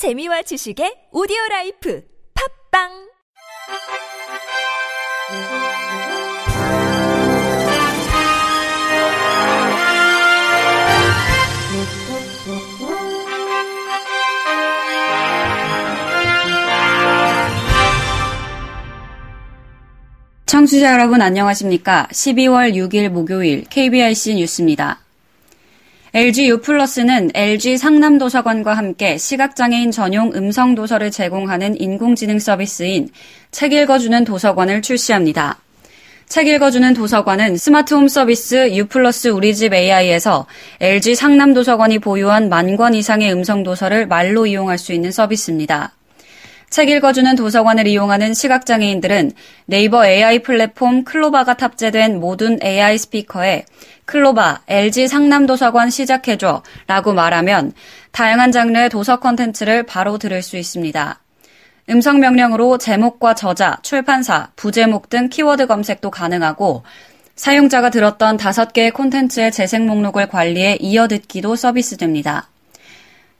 재미와 지식의 오디오 라이프 팝빵 청취자 여러분 안녕하십니까? 12월 6일 목요일 KBRC 뉴스입니다. LG U+는 LG 상남 도서관과 함께 시각장애인 전용 음성 도서를 제공하는 인공지능 서비스인 책 읽어주는 도서관을 출시합니다. 책 읽어주는 도서관은 스마트홈 서비스 U 우리집 AI에서 LG 상남도서관이 보유한 만 권 이상의 음성 도서를 말로 이용할 수 있는 서비스입니다. 책 읽어주는 도서관을 이용하는 시각장애인들은 네이버 AI 플랫폼 클로바가 탑재된 모든 AI 스피커에 클로바, LG 상남도서관 시작해줘 라고 말하면 다양한 장르의 도서 컨텐츠를 바로 들을 수 있습니다. 음성 명령으로 제목과 저자, 출판사, 부제목 등 키워드 검색도 가능하고 사용자가 들었던 다섯 개의 콘텐츠의 재생 목록을 관리해 이어듣기도 서비스됩니다.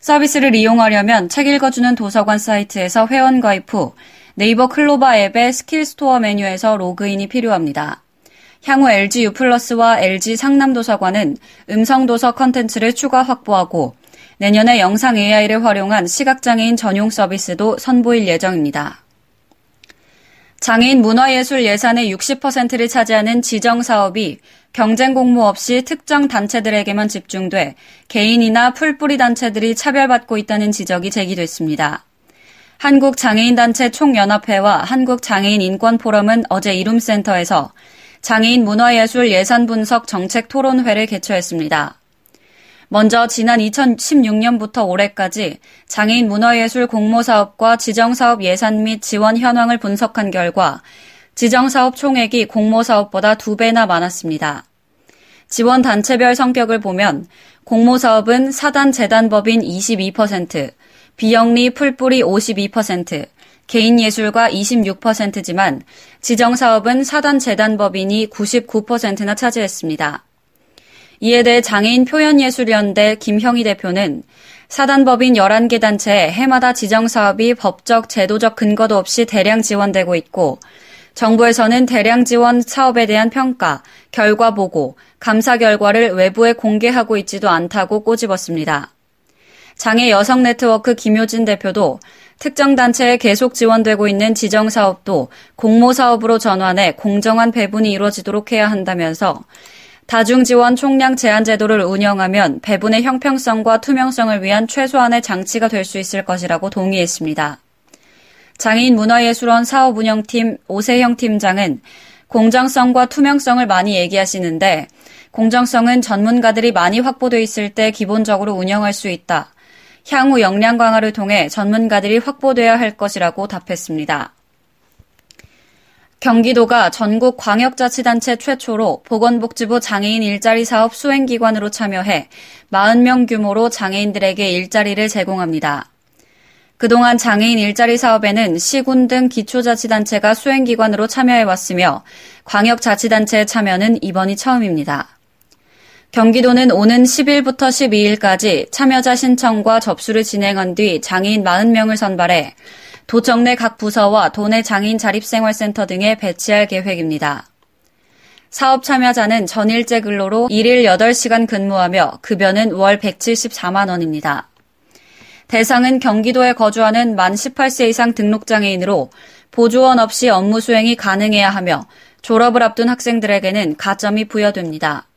서비스를 이용하려면 책 읽어주는 도서관 사이트에서 회원 가입 후 네이버 클로바 앱의 스킬 스토어 메뉴에서 로그인이 필요합니다. 향후 LG U+와 LG 상남도서관은 음성도서 컨텐츠를 추가 확보하고 내년에 영상 AI를 활용한 시각장애인 전용 서비스도 선보일 예정입니다. 장애인 문화예술 예산의 60%를 차지하는 지정 사업이 경쟁 공모 없이 특정 단체들에게만 집중돼 개인이나 풀뿌리 단체들이 차별받고 있다는 지적이 제기됐습니다. 한국장애인단체 총연합회와 한국장애인인권포럼은 어제 이룸센터에서 장애인 문화예술 예산 분석 정책 토론회를 개최했습니다. 먼저 지난 2016년부터 올해까지 장애인 문화예술 공모사업과 지정사업 예산 및 지원 현황을 분석한 결과 지정사업 총액이 공모사업보다 두 배나 많았습니다. 지원 단체별 성격을 보면 공모사업은 사단 재단법인 22%, 비영리 풀뿌리 52%, 개인 예술가 26%지만 지정사업은 사단 재단법인이 99%나 차지했습니다. 이에 대해 장애인 표현예술연대 김형희 대표는 사단법인 11개 단체에 해마다 지정사업이 법적, 제도적 근거도 없이 대량 지원되고 있고 정부에서는 대량 지원 사업에 대한 평가, 결과 보고, 감사 결과를 외부에 공개하고 있지도 않다고 꼬집었습니다. 장애 여성 네트워크 김효진 대표도 특정 단체에 계속 지원되고 있는 지정 사업도 공모 사업으로 전환해 공정한 배분이 이루어지도록 해야 한다면서 다중 지원 총량 제한 제도를 운영하면 배분의 형평성과 투명성을 위한 최소한의 장치가 될 수 있을 것이라고 동의했습니다. 장애인 문화예술원 사업운영팀 오세형 팀장은 공정성과 투명성을 많이 얘기하시는데 공정성은 전문가들이 많이 확보돼 있을 때 기본적으로 운영할 수 있다. 향후 역량 강화를 통해 전문가들이 확보돼야 할 것이라고 답했습니다. 경기도가 전국 광역자치단체 최초로 보건복지부 장애인 일자리 사업 수행기관으로 참여해 40명 규모로 장애인들에게 일자리를 제공합니다. 그동안 장애인 일자리 사업에는 시군 등 기초자치단체가 수행기관으로 참여해왔으며 광역자치단체의 참여는 이번이 처음입니다. 경기도는 오는 10일부터 12일까지 참여자 신청과 접수를 진행한 뒤 장애인 40명을 선발해 도청 내 각 부서와 도내 장애인 자립생활센터 등에 배치할 계획입니다. 사업 참여자는 전일제 근로로 1일 8시간 근무하며 급여는 월 174만 원입니다. 대상은 경기도에 거주하는 만 18세 이상 등록장애인으로 보조원 없이 업무 수행이 가능해야 하며 졸업을 앞둔 학생들에게는 가점이 부여됩니다.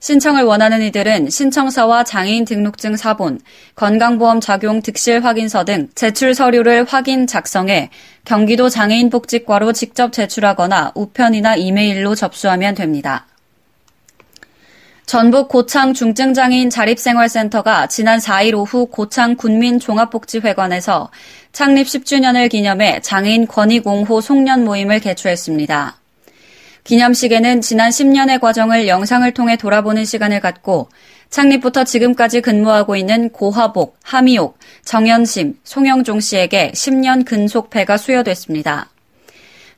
신청을 원하는 이들은 신청서와 장애인 등록증 사본, 건강보험 적용 득실 확인서 등 제출 서류를 확인 작성해 경기도 장애인복지과로 직접 제출하거나 우편이나 이메일로 접수하면 됩니다. 전북 고창 중증장애인 자립생활센터가 지난 4일 오후 고창 군민종합복지회관에서 창립 10주년을 기념해 장애인 권익옹호 송년 모임을 개최했습니다. 기념식에는 지난 10년의 과정을 영상을 통해 돌아보는 시간을 갖고 창립부터 지금까지 근무하고 있는 고화복, 하미옥, 정연심, 송영종 씨에게 10년 근속패가 수여됐습니다.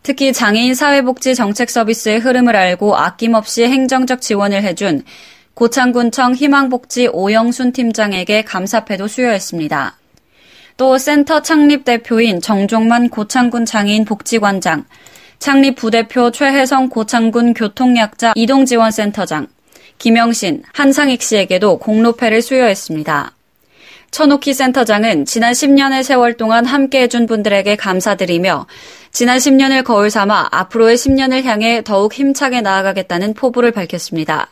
특히 장애인 사회복지 정책 서비스의 흐름을 알고 아낌없이 행정적 지원을 해준 고창군청 희망복지 오영순 팀장에게 감사패도 수여했습니다. 또 센터 창립 대표인 정종만 고창군 장애인 복지관장, 창립 부대표 최혜성 고창군 교통약자 이동지원센터장, 김영신, 한상익 씨에게도 공로패를 수여했습니다. 천옥희 센터장은 지난 10년의 세월 동안 함께 해준 분들에게 감사드리며 지난 10년을 거울 삼아 앞으로의 10년을 향해 더욱 힘차게 나아가겠다는 포부를 밝혔습니다.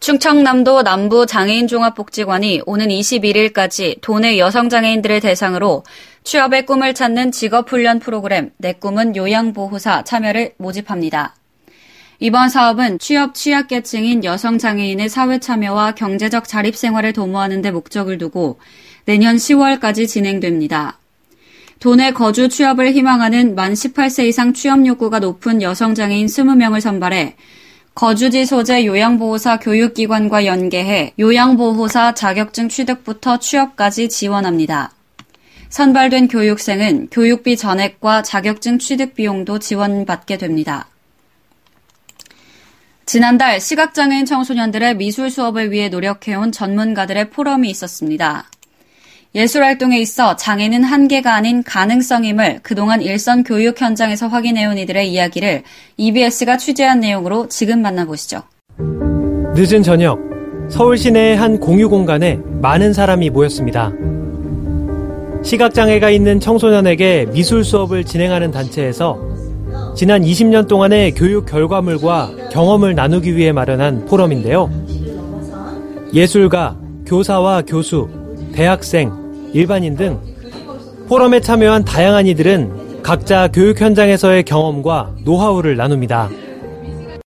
충청남도 남부 장애인 종합복지관이 오는 21일까지 도내 여성 장애인들을 대상으로 취업의 꿈을 찾는 직업훈련 프로그램 내 꿈은 요양보호사 참여를 모집합니다. 이번 사업은 취업 취약계층인 여성 장애인의 사회 참여와 경제적 자립 생활을 도모하는 데 목적을 두고 내년 10월까지 진행됩니다. 도내 거주 취업을 희망하는 만 18세 이상 취업 욕구가 높은 여성 장애인 20명을 선발해 거주지 소재 요양보호사 교육기관과 연계해 요양보호사 자격증 취득부터 취업까지 지원합니다. 선발된 교육생은 교육비 전액과 자격증 취득 비용도 지원받게 됩니다. 지난달 시각장애인 청소년들의 미술 수업을 위해 노력해온 전문가들의 포럼이 있었습니다. 예술 활동에 있어 장애는 한계가 아닌 가능성임을 그동안 일선 교육 현장에서 확인해온 이들의 이야기를 EBS가 취재한 내용으로 지금 만나보시죠. 늦은 저녁 서울 시내의 한 공유 공간에 많은 사람이 모였습니다. 시각장애가 있는 청소년에게 미술 수업을 진행하는 단체에서 지난 20년 동안의 교육 결과물과 경험을 나누기 위해 마련한 포럼인데요. 예술가, 교사와 교수, 대학생, 일반인 등 포럼에 참여한 다양한 이들은 각자 교육 현장에서의 경험과 노하우를 나눕니다.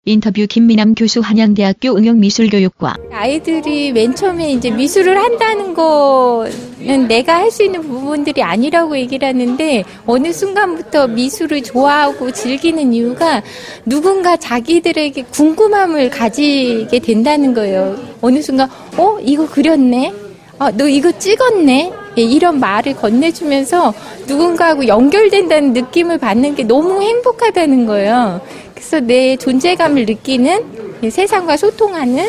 인터뷰 김미남 교수 한양대학교 응용미술교육과 아이들이 맨 처음에 이제 미술을 한다는 거는 내가 할 수 있는 부분들이 아니라고 얘기를 하는데 어느 순간부터 미술을 좋아하고 즐기는 이유가 누군가 자기들에게 궁금함을 가지게 된다는 거예요. 어느 순간 어 이거 그렸네 어, 너 이거 찍었네? 예, 이런 말을 건네주면서 누군가하고 연결된다는 느낌을 받는 게 너무 행복하다는 거예요. 그래서 내 존재감을 느끼는 예, 세상과 소통하는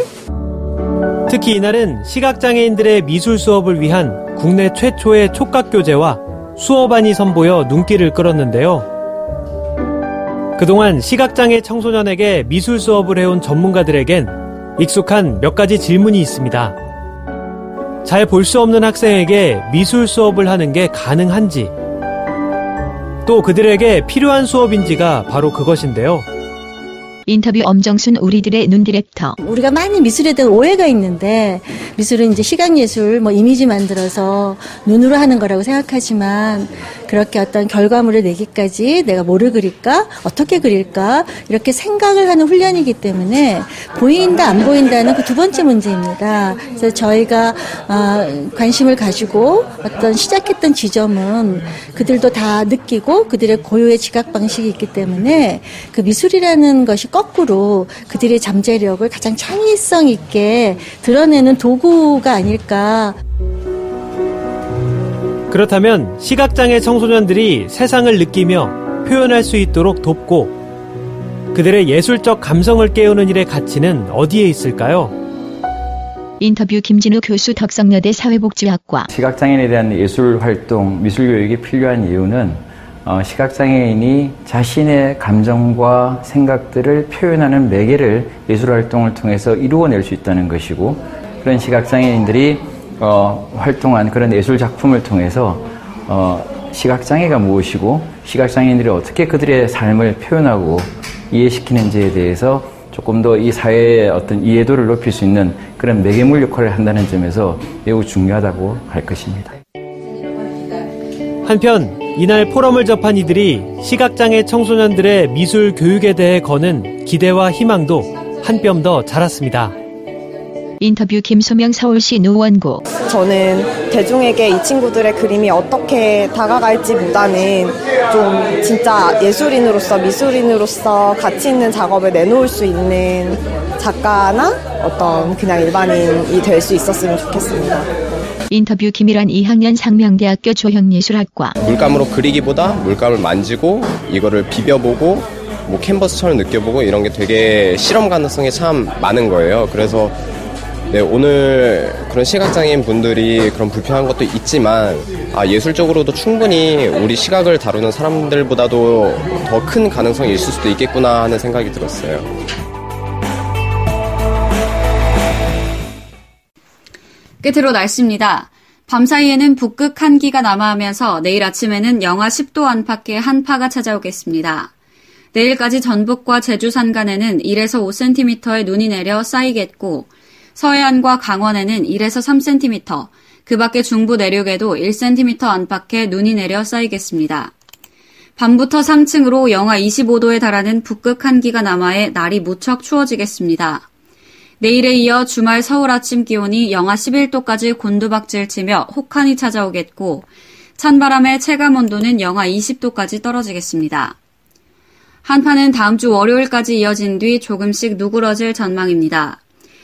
특히 이날은 시각장애인들의 미술 수업을 위한 국내 최초의 촉각교재와 수업안이 선보여 눈길을 끌었는데요. 그동안 시각장애 청소년에게 미술 수업을 해온 전문가들에겐 익숙한 몇 가지 질문이 있습니다. 잘 볼 수 없는 학생에게 미술 수업을 하는 게 가능한지, 또 그들에게 필요한 수업인지가 바로 그것인데요. 인터뷰 엄정순 우리들의 눈 디렉터. 우리가 많이 미술에 대한 오해가 있는데 미술은 이제 시각 예술 뭐 이미지 만들어서 눈으로 하는 거라고 생각하지만 그렇게 어떤 결과물을 내기까지 내가 뭐를 그릴까 어떻게 그릴까 이렇게 생각을 하는 훈련이기 때문에 보인다 안 보인다는 그 두 번째 문제입니다. 그래서 저희가 어, 관심을 가지고 어떤 시작했던 지점은 그들도 다 느끼고 그들의 고유의 지각 방식이 있기 때문에 그 미술이라는 것이 거꾸로 그들의 잠재력을 가장 창의성 있게 드러내는 도구가 아닐까. 그렇다면 시각장애 청소년들이 세상을 느끼며 표현할 수 있도록 돕고 그들의 예술적 감성을 깨우는 일의 가치는 어디에 있을까요? 인터뷰 김진우 교수 덕성여대 사회복지학과 시각장애인에 대한 예술 활동, 미술 교육이 필요한 이유는 어, 시각장애인이 자신의 감정과 생각들을 표현하는 매개를 예술활동을 통해서 이루어낼 수 있다는 것이고 그런 시각장애인들이 어, 활동한 그런 예술 작품을 통해서 어, 시각장애가 무엇이고 시각장애인들이 어떻게 그들의 삶을 표현하고 이해시키는지에 대해서 조금 더 이 사회의 어떤 이해도를 높일 수 있는 그런 매개물 역할을 한다는 점에서 매우 중요하다고 할 것입니다. 한편 이날 포럼을 접한 이들이 시각장애 청소년들의 미술 교육에 대해 거는 기대와 희망도 한 뼘 더 자랐습니다. 인터뷰 김소명 서울시 노원구 저는 대중에게 이 친구들의 그림이 어떻게 다가갈지보다는 좀 진짜 예술인으로서 미술인으로서 가치 있는 작업을 내놓을 수 있는 작가나 어떤 그냥 일반인이 될 수 있었으면 좋겠습니다. 인터뷰 김일환 2학년 상명대학교 조형예술학과 물감으로 그리기보다 물감을 만지고 이거를 비벼보고 뭐 캔버스처럼 느껴보고 이런 게 되게 실험 가능성이 참 많은 거예요. 그래서 네, 오늘 그런 시각장애인 분들이 그런 불편한 것도 있지만, 아, 예술적으로도 충분히 우리 시각을 다루는 사람들보다도 더 큰 가능성이 있을 수도 있겠구나 하는 생각이 들었어요. 끝으로 날씨입니다. 밤 사이에는 북극 한기가 남하하면서 내일 아침에는 영하 10도 안팎의 한파가 찾아오겠습니다. 내일까지 전북과 제주 산간에는 1에서 5cm의 눈이 내려 쌓이겠고 서해안과 강원에는 1에서 3cm, 그 밖에 중부 내륙에도 1cm 안팎의 눈이 내려 쌓이겠습니다. 밤부터 상층으로 영하 25도에 달하는 북극 한기가 남하해 날이 무척 추워지겠습니다. 내일에 이어 주말 서울 아침 기온이 영하 11도까지 곤두박질 치며 혹한이 찾아오겠고 찬바람의 체감 온도는 영하 20도까지 떨어지겠습니다. 한파는 다음 주 월요일까지 이어진 뒤 조금씩 누그러질 전망입니다.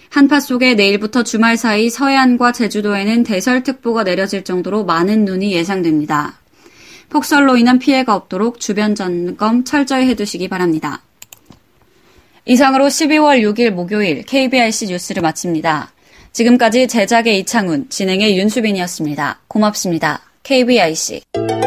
한파 속에 내일부터 주말 사이 서해안과 제주도에는 대설특보가 내려질 정도로 많은 눈이 예상됩니다. 폭설로 인한 피해가 없도록 주변 점검 철저히 해두시기 바랍니다. 이상으로 12월 6일 목요일 KBRC 뉴스를 마칩니다. 지금까지 제작의 이창훈, 진행의 윤수빈이었습니다. 고맙습니다. KBIC.